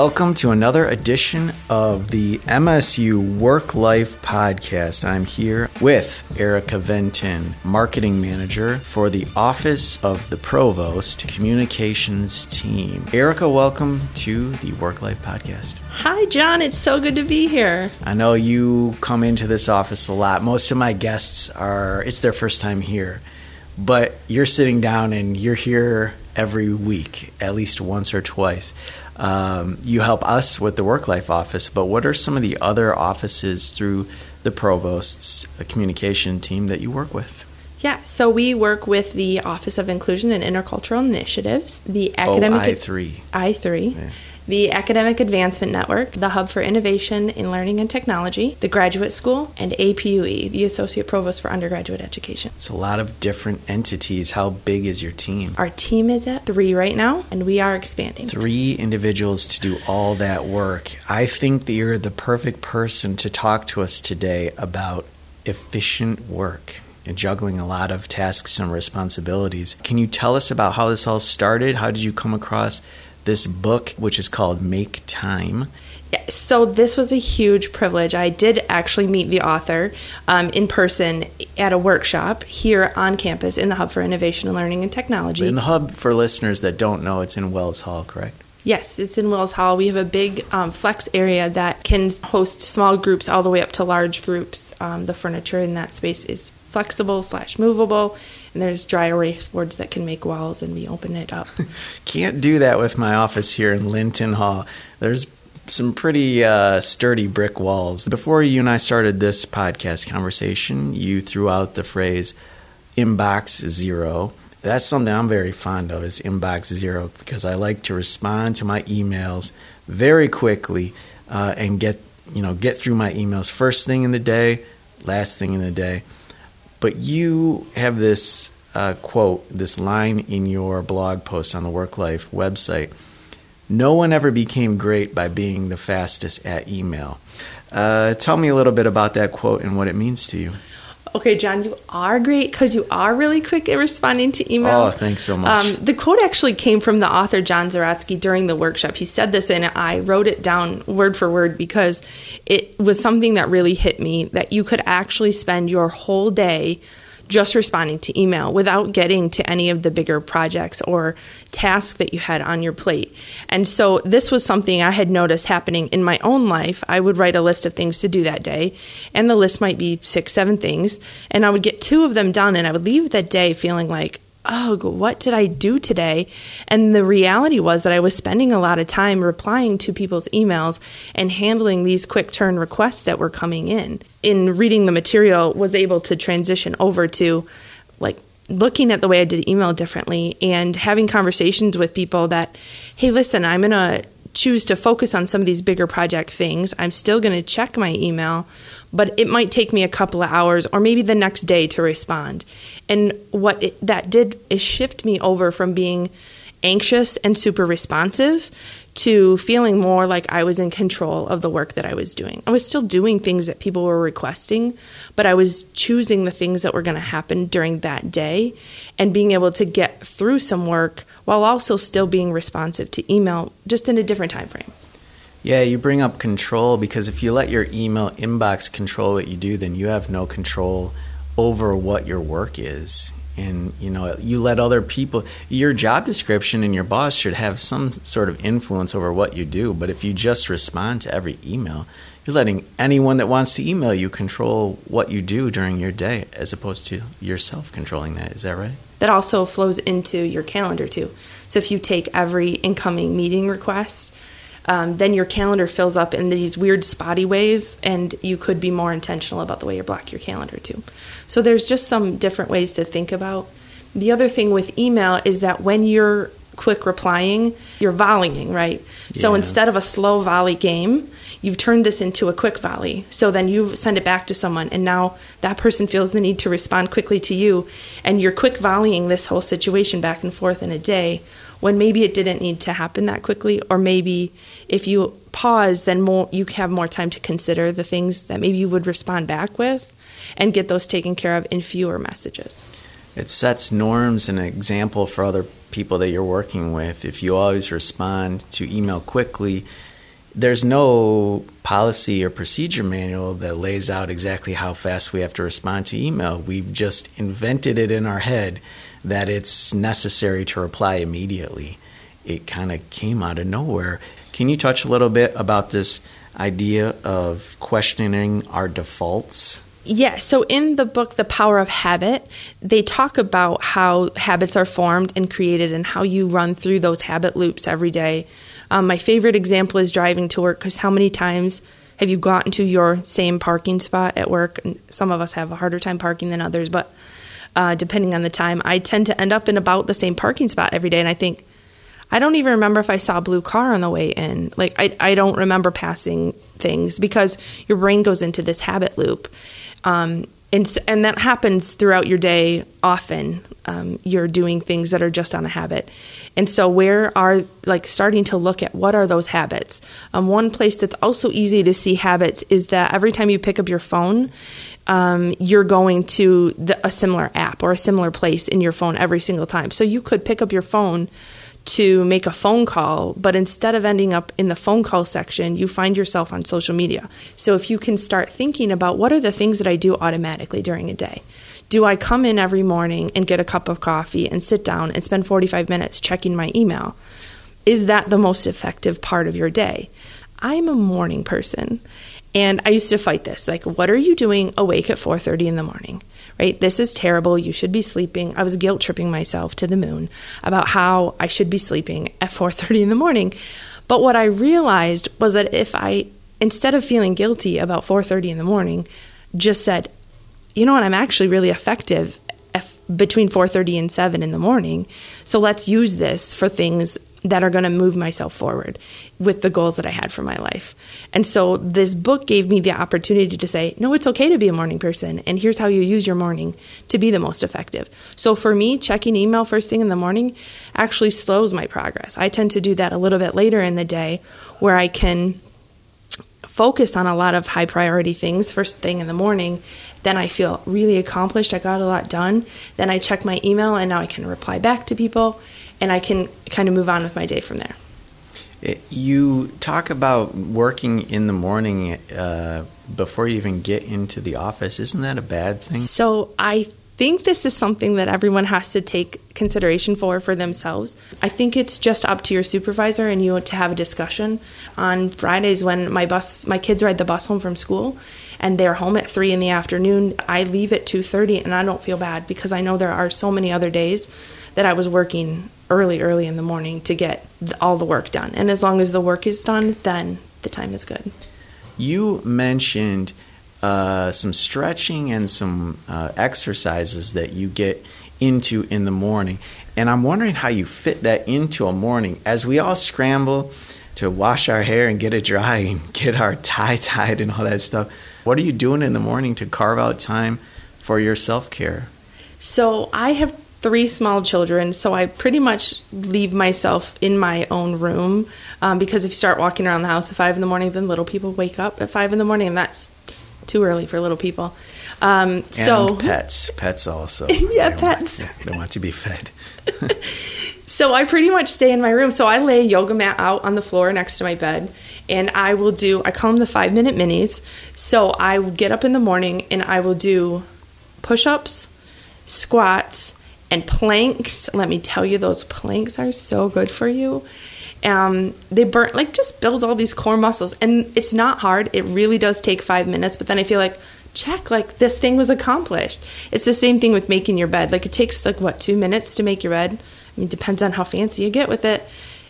Welcome to another edition of the MSU Work Life Podcast. I'm here with Erica Venton, Marketing Manager for the Office of the Provost Communications Team. Erica, welcome to the Work Life Podcast. Hi, John. It's so good to be here. I know you come into this office a lot. Most of my guests are, it's their first time here, but you're sitting down and you're here every week, at least once or twice. Um, you help us with the work life office, but what are some of the other offices through the provost's communication team that you work with? Yeah, so we work with the Office of Inclusion and Intercultural Initiatives, the academic oh, I3. I3. Yeah the Academic Advancement Network, the Hub for Innovation in Learning and Technology, the Graduate School, and APUE, the Associate Provost for Undergraduate Education. It's a lot of different entities. How big is your team? Our team is at three right now, and we are expanding. Three individuals to do all that work. I think that you're the perfect person to talk to us today about efficient work and juggling a lot of tasks and responsibilities. Can you tell us about how this all started? How did you come across this book, which is called Make Time. So this was a huge privilege. I did actually meet the author um, in person at a workshop here on campus in the Hub for Innovation and Learning and Technology. In the Hub, for listeners that don't know, it's in Wells Hall, correct? Yes, it's in Wells Hall. We have a big um, flex area that can host small groups all the way up to large groups. Um, the furniture in that space is flexible slash movable and there's dry erase boards that can make walls and we open it up. Can't do that with my office here in linton hall. There's some pretty uh, sturdy brick walls. Before you and i started this podcast conversation you threw out the phrase inbox zero. That's something i'm very fond of is inbox zero because i like to respond to my emails very quickly uh, and get you know get through my emails first thing in the day last thing in the day but you have this uh, quote, this line in your blog post on the Work Life website. No one ever became great by being the fastest at email. Uh, tell me a little bit about that quote and what it means to you. Okay, John, you are great because you are really quick at responding to email. Oh, thanks so much. Um, the quote actually came from the author John Zeratsky during the workshop. He said this, and I wrote it down word for word because it was something that really hit me that you could actually spend your whole day just responding to email without getting to any of the bigger projects or tasks that you had on your plate. And so this was something I had noticed happening in my own life. I would write a list of things to do that day, and the list might be six, seven things, and I would get two of them done, and I would leave that day feeling like, oh, what did I do today? And the reality was that I was spending a lot of time replying to people's emails and handling these quick turn requests that were coming in. In reading the material, was able to transition over to like looking at the way I did email differently and having conversations with people that, hey, listen, I'm in a choose to focus on some of these bigger project things, I'm still going to check my email, but it might take me a couple of hours or maybe the next day to respond. And what it, that did is shift me over from being anxious and super responsive to feeling more like I was in control of the work that I was doing. I was still doing things that people were requesting, but I was choosing the things that were going to happen during that day and being able to get through some work while also still being responsive to email just in a different time frame. Yeah, you bring up control because if you let your email inbox control what you do, then you have no control over what your work is and you know you let other people your job description and your boss should have some sort of influence over what you do but if you just respond to every email you're letting anyone that wants to email you control what you do during your day as opposed to yourself controlling that. Is that right? That also flows into your calendar too. So if you take every incoming meeting request um, then your calendar fills up in these weird spotty ways, and you could be more intentional about the way you block your calendar too. So there's just some different ways to think about. The other thing with email is that when you're quick replying, you're volleying, right? Yeah. So instead of a slow volley game, you've turned this into a quick volley. So then you send it back to someone, and now that person feels the need to respond quickly to you, and you're quick volleying this whole situation back and forth in a day when maybe it didn't need to happen that quickly, or maybe if you pause, then more you have more time to consider the things that maybe you would respond back with, and get those taken care of in fewer messages. It sets norms and an example for other people that you're working with. If you always respond to email quickly, there's no policy or procedure manual that lays out exactly how fast we have to respond to email. We've just invented it in our head that it's necessary to reply immediately. It kind of came out of nowhere. Can you touch a little bit about this idea of questioning our defaults? Yeah, so in the book, The Power of Habit, they talk about how habits are formed and created and how you run through those habit loops every day. Um, my favorite example is driving to work because how many times have you gotten to your same parking spot at work? And some of us have a harder time parking than others, but uh, depending on the time, I tend to end up in about the same parking spot every day. And I think, I don't even remember if I saw a blue car on the way in. Like, I, I don't remember passing things because your brain goes into this habit loop. Um, and, and that happens throughout your day often. Um, you're doing things that are just on a habit. And so, where are, like, starting to look at what are those habits? Um, one place that's also easy to see habits is that every time you pick up your phone, um, you're going to the, a similar app or a similar place in your phone every single time. So, you could pick up your phone to make a phone call, but instead of ending up in the phone call section, you find yourself on social media. So if you can start thinking about what are the things that I do automatically during a day? Do I come in every morning and get a cup of coffee and sit down and spend 45 minutes checking my email? Is that the most effective part of your day? I'm a morning person and I used to fight this. Like, what are you doing awake at 4:30 in the morning? right? This is terrible. You should be sleeping. I was guilt tripping myself to the moon about how I should be sleeping at 4:30 in the morning. But what I realized was that if I instead of feeling guilty about 4:30 in the morning, just said, "You know what? I'm actually really effective between 4:30 and 7 in the morning. So let's use this for things that are going to move myself forward with the goals that I had for my life. And so this book gave me the opportunity to say, no, it's okay to be a morning person. And here's how you use your morning to be the most effective. So for me, checking email first thing in the morning actually slows my progress. I tend to do that a little bit later in the day where I can focus on a lot of high priority things first thing in the morning then i feel really accomplished i got a lot done then i check my email and now i can reply back to people and I can kind of move on with my day from there. You talk about working in the morning uh, before you even get into the office. Isn't that a bad thing? So I think this is something that everyone has to take consideration for for themselves. I think it's just up to your supervisor and you to have a discussion. On Fridays when my bus my kids ride the bus home from school and they're home at 3 in the afternoon, I leave at 2:30 and I don't feel bad because I know there are so many other days that I was working early, early in the morning to get all the work done. And as long as the work is done, then the time is good. You mentioned uh, some stretching and some uh, exercises that you get into in the morning. And I'm wondering how you fit that into a morning as we all scramble to wash our hair and get it dry and get our tie tied and all that stuff. What are you doing in the morning to carve out time for your self care? So I have three small children, so I pretty much leave myself in my own room um, because if you start walking around the house at five in the morning, then little people wake up at five in the morning, and that's too early for little people. Um, and so pets, pets also. yeah, they pets. Want, they want to be fed. so I pretty much stay in my room. So I lay a yoga mat out on the floor next to my bed, and I will do. I call them the five minute minis. So I will get up in the morning and I will do push ups, squats and planks. Let me tell you, those planks are so good for you. Um, they burn like just build all these core muscles, and it's not hard. It really does take five minutes, but then I feel like check like this thing was accomplished. It's the same thing with making your bed. Like it takes like what two minutes to make your bed. I mean, depends on how fancy you get with it,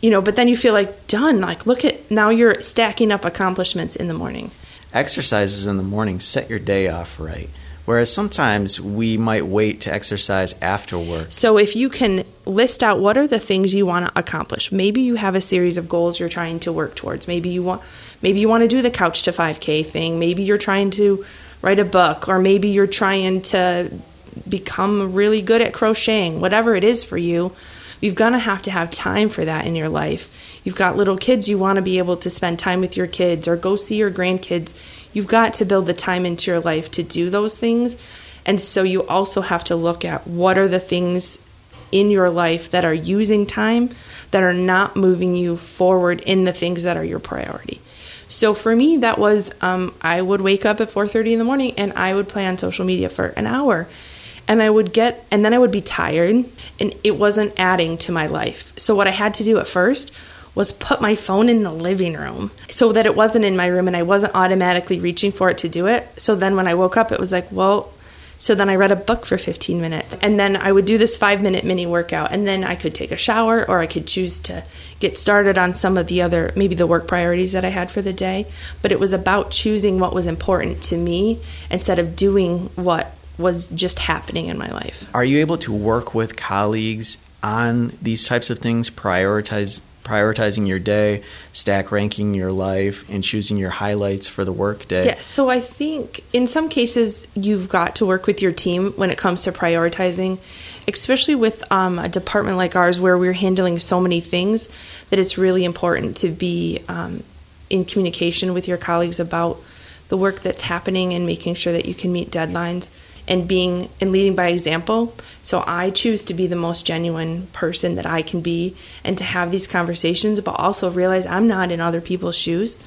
you know. But then you feel like done. Like look at now you're stacking up accomplishments in the morning. Exercises in the morning set your day off right. Whereas sometimes we might wait to exercise after work. So if you can list out what are the things you want to accomplish. Maybe you have a series of goals you're trying to work towards. Maybe you want maybe you want to do the couch to 5k thing. Maybe you're trying to write a book or maybe you're trying to become really good at crocheting. Whatever it is for you, you're going to have to have time for that in your life. You've got little kids, you want to be able to spend time with your kids or go see your grandkids You've got to build the time into your life to do those things. And so you also have to look at what are the things in your life that are using time that are not moving you forward in the things that are your priority. So for me, that was um, I would wake up at 4:30 in the morning and I would play on social media for an hour, and I would get and then I would be tired, and it wasn't adding to my life. So what I had to do at first was put my phone in the living room so that it wasn't in my room and I wasn't automatically reaching for it to do it. So then when I woke up, it was like, well, so then I read a book for 15 minutes. And then I would do this five minute mini workout. And then I could take a shower or I could choose to get started on some of the other, maybe the work priorities that I had for the day. But it was about choosing what was important to me instead of doing what was just happening in my life. Are you able to work with colleagues on these types of things, prioritize prioritizing your day, stack ranking your life, and choosing your highlights for the work day. Yeah, so I think in some cases you've got to work with your team when it comes to prioritizing, especially with um, a department like ours where we're handling so many things that it's really important to be um, in communication with your colleagues about the work that's happening and making sure that you can meet deadlines and being and leading by example. So I choose to be the most genuine person that I can be and to have these conversations, but also realize I'm not in other people's shoes.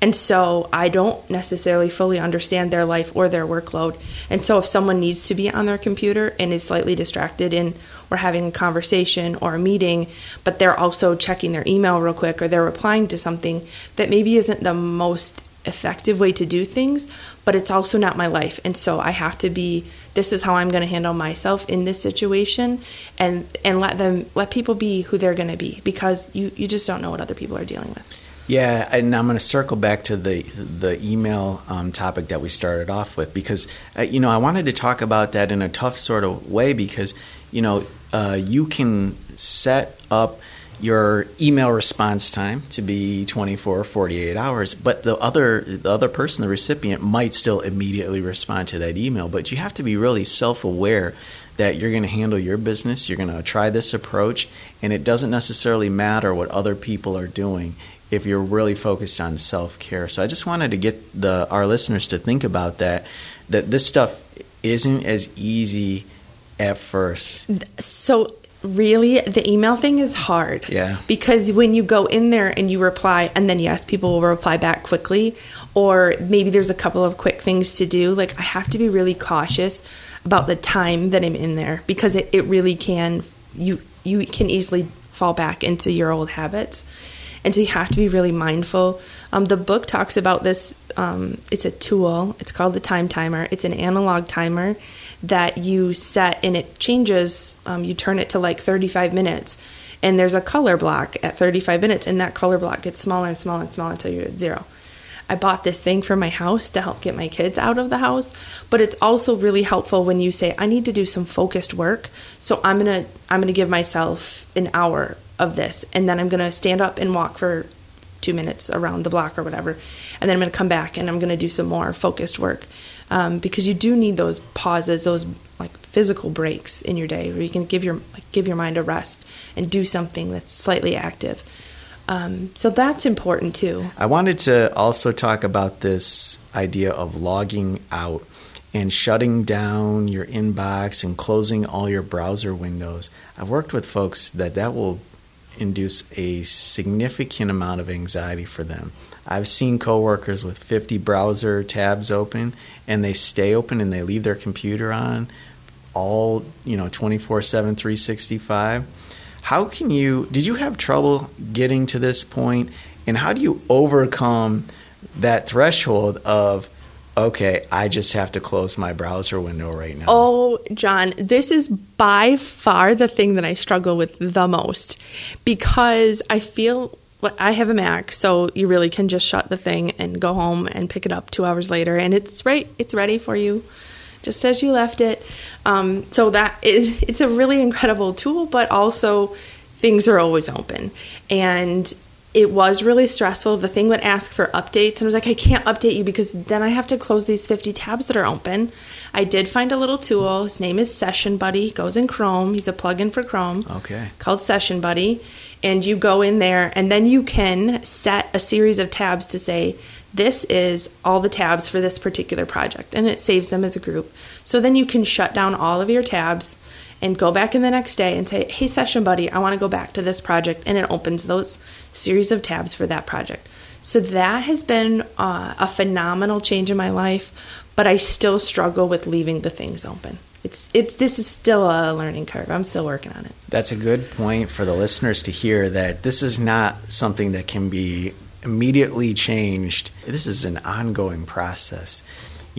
And so I don't necessarily fully understand their life or their workload. And so if someone needs to be on their computer and is slightly distracted and we're having a conversation or a meeting, but they're also checking their email real quick or they're replying to something that maybe isn't the most effective way to do things, but it's also not my life. And so I have to be this is how I'm going to handle myself in this situation and and let them let people be who they're going to be because you you just don't know what other people are dealing with. Yeah, and I'm going to circle back to the the email um, topic that we started off with because uh, you know I wanted to talk about that in a tough sort of way because you know uh, you can set up your email response time to be 24 or 48 hours but the other the other person the recipient might still immediately respond to that email. But you have to be really self-aware that you're going to handle your business you're going to try this approach and it doesn't necessarily matter what other people are doing if you're really focused on self-care. So i just wanted to get the our listeners to think about that that this stuff isn't as easy at first. So really the email thing is hard. Yeah. Because when you go in there and you reply and then yes people will reply back quickly or maybe there's a couple of quick things to do like i have to be really cautious about the time that i'm in there because it, it really can you you can easily fall back into your old habits. And so you have to be really mindful. Um, the book talks about this um, it's a tool. It's called the time timer. It's an analog timer that you set and it changes. Um, you turn it to like 35 minutes, and there's a color block at 35 minutes, and that color block gets smaller and smaller and smaller until you're at zero. I bought this thing for my house to help get my kids out of the house, but it's also really helpful when you say I need to do some focused work. So I'm going to I'm going to give myself an hour of this and then I'm going to stand up and walk for 2 minutes around the block or whatever. And then I'm going to come back and I'm going to do some more focused work um, because you do need those pauses, those like physical breaks in your day where you can give your like, give your mind a rest and do something that's slightly active. Um, so that's important too. I wanted to also talk about this idea of logging out and shutting down your inbox and closing all your browser windows. I've worked with folks that that will induce a significant amount of anxiety for them. I've seen coworkers with 50 browser tabs open and they stay open and they leave their computer on all, you know, 24/7 365. How can you did you have trouble getting to this point and how do you overcome that threshold of okay, I just have to close my browser window right now. Oh, John, this is by far the thing that I struggle with the most because I feel I have a Mac, so you really can just shut the thing and go home and pick it up two hours later, and it's right, it's ready for you, just as you left it. Um, so that is, it's a really incredible tool, but also things are always open, and it was really stressful. The thing would ask for updates, and I was like, I can't update you because then I have to close these 50 tabs that are open. I did find a little tool. His name is Session Buddy. Goes in Chrome. He's a plugin for Chrome. Okay. Called Session Buddy, and you go in there, and then you can set a series of tabs to say, this is all the tabs for this particular project, and it saves them as a group. So then you can shut down all of your tabs and go back in the next day and say, Hey, session buddy, I want to go back to this project. And it opens those series of tabs for that project. So that has been uh, a phenomenal change in my life, but I still struggle with leaving the things open. It's it's this is still a learning curve. I'm still working on it. That's a good point for the listeners to hear that this is not something that can be immediately changed. This is an ongoing process.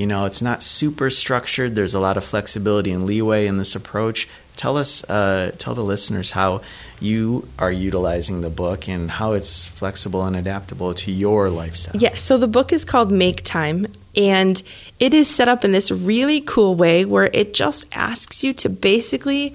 You know, it's not super structured. There's a lot of flexibility and leeway in this approach. Tell us, uh, tell the listeners how you are utilizing the book and how it's flexible and adaptable to your lifestyle. Yeah, so the book is called Make Time, and it is set up in this really cool way where it just asks you to basically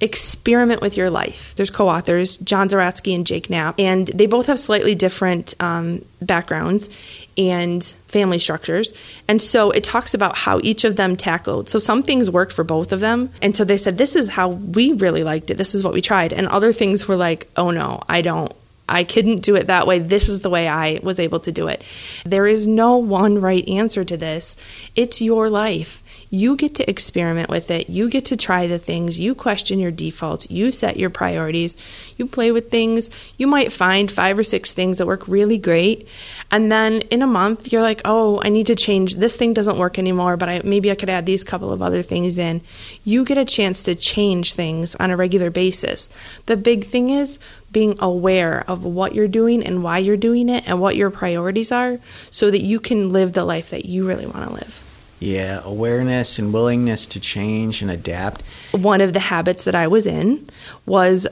experiment with your life. There's co authors, John Zeratsky and Jake Knapp, and they both have slightly different um, backgrounds and family structures. And so it talks about how each of them tackled. So some things worked for both of them. And so they said, This is how we really liked it. This is what we tried. And other things were like, Oh no, I don't. I couldn't do it that way. This is the way I was able to do it. There is no one right answer to this. It's your life. You get to experiment with it. You get to try the things. You question your defaults. You set your priorities. You play with things. You might find five or six things that work really great. And then in a month, you're like, oh, I need to change. This thing doesn't work anymore, but I, maybe I could add these couple of other things in. You get a chance to change things on a regular basis. The big thing is being aware of what you're doing and why you're doing it and what your priorities are so that you can live the life that you really want to live. Yeah, awareness and willingness to change and adapt. One of the habits that I was in was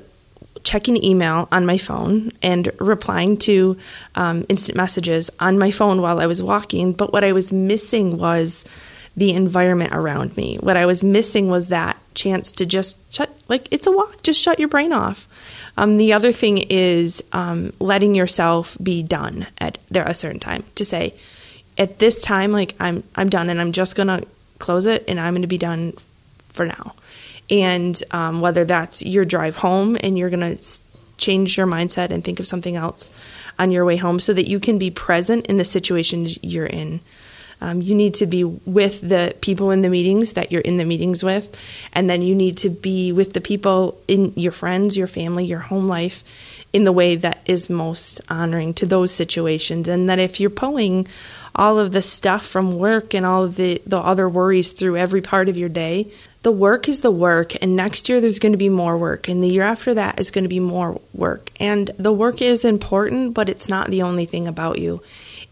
checking email on my phone and replying to um, instant messages on my phone while I was walking. But what I was missing was the environment around me. What I was missing was that chance to just shut, like, it's a walk, just shut your brain off. Um, the other thing is um, letting yourself be done at there a certain time to say, at this time, like I'm I'm done and I'm just gonna close it and I'm gonna be done for now. And um, whether that's your drive home and you're gonna change your mindset and think of something else on your way home so that you can be present in the situations you're in. Um, you need to be with the people in the meetings that you're in the meetings with, and then you need to be with the people in your friends, your family, your home life in the way that is most honoring to those situations. And that if you're pulling all of the stuff from work and all of the, the other worries through every part of your day. The work is the work, and next year there's going to be more work, and the year after that is going to be more work. And the work is important, but it's not the only thing about you.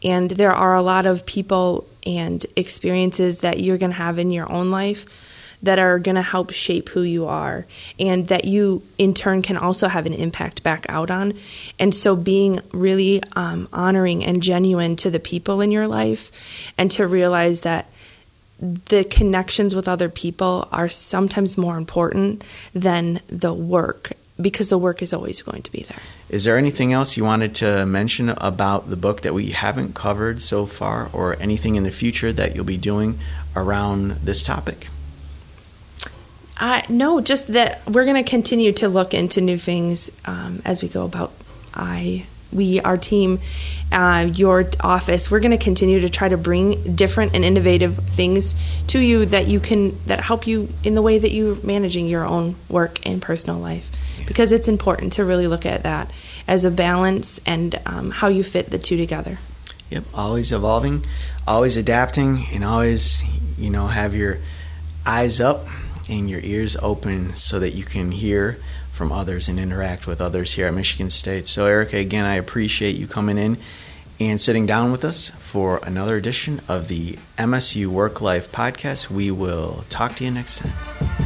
And there are a lot of people and experiences that you're going to have in your own life that are going to help shape who you are and that you in turn can also have an impact back out on. And so being really um, honoring and genuine to the people in your life and to realize that the connections with other people are sometimes more important than the work because the work is always going to be there. Is there anything else you wanted to mention about the book that we haven't covered so far, or anything in the future that you'll be doing around this topic? Uh, no, just that we're going to continue to look into new things um, as we go about. I, we, our team, uh, your office, we're going to continue to try to bring different and innovative things to you that you can that help you in the way that you're managing your own work and personal life. Because it's important to really look at that as a balance and um, how you fit the two together. Yep, always evolving, always adapting, and always, you know, have your eyes up and your ears open so that you can hear from others and interact with others here at Michigan State. So, Erica, again, I appreciate you coming in and sitting down with us for another edition of the MSU Work Life Podcast. We will talk to you next time.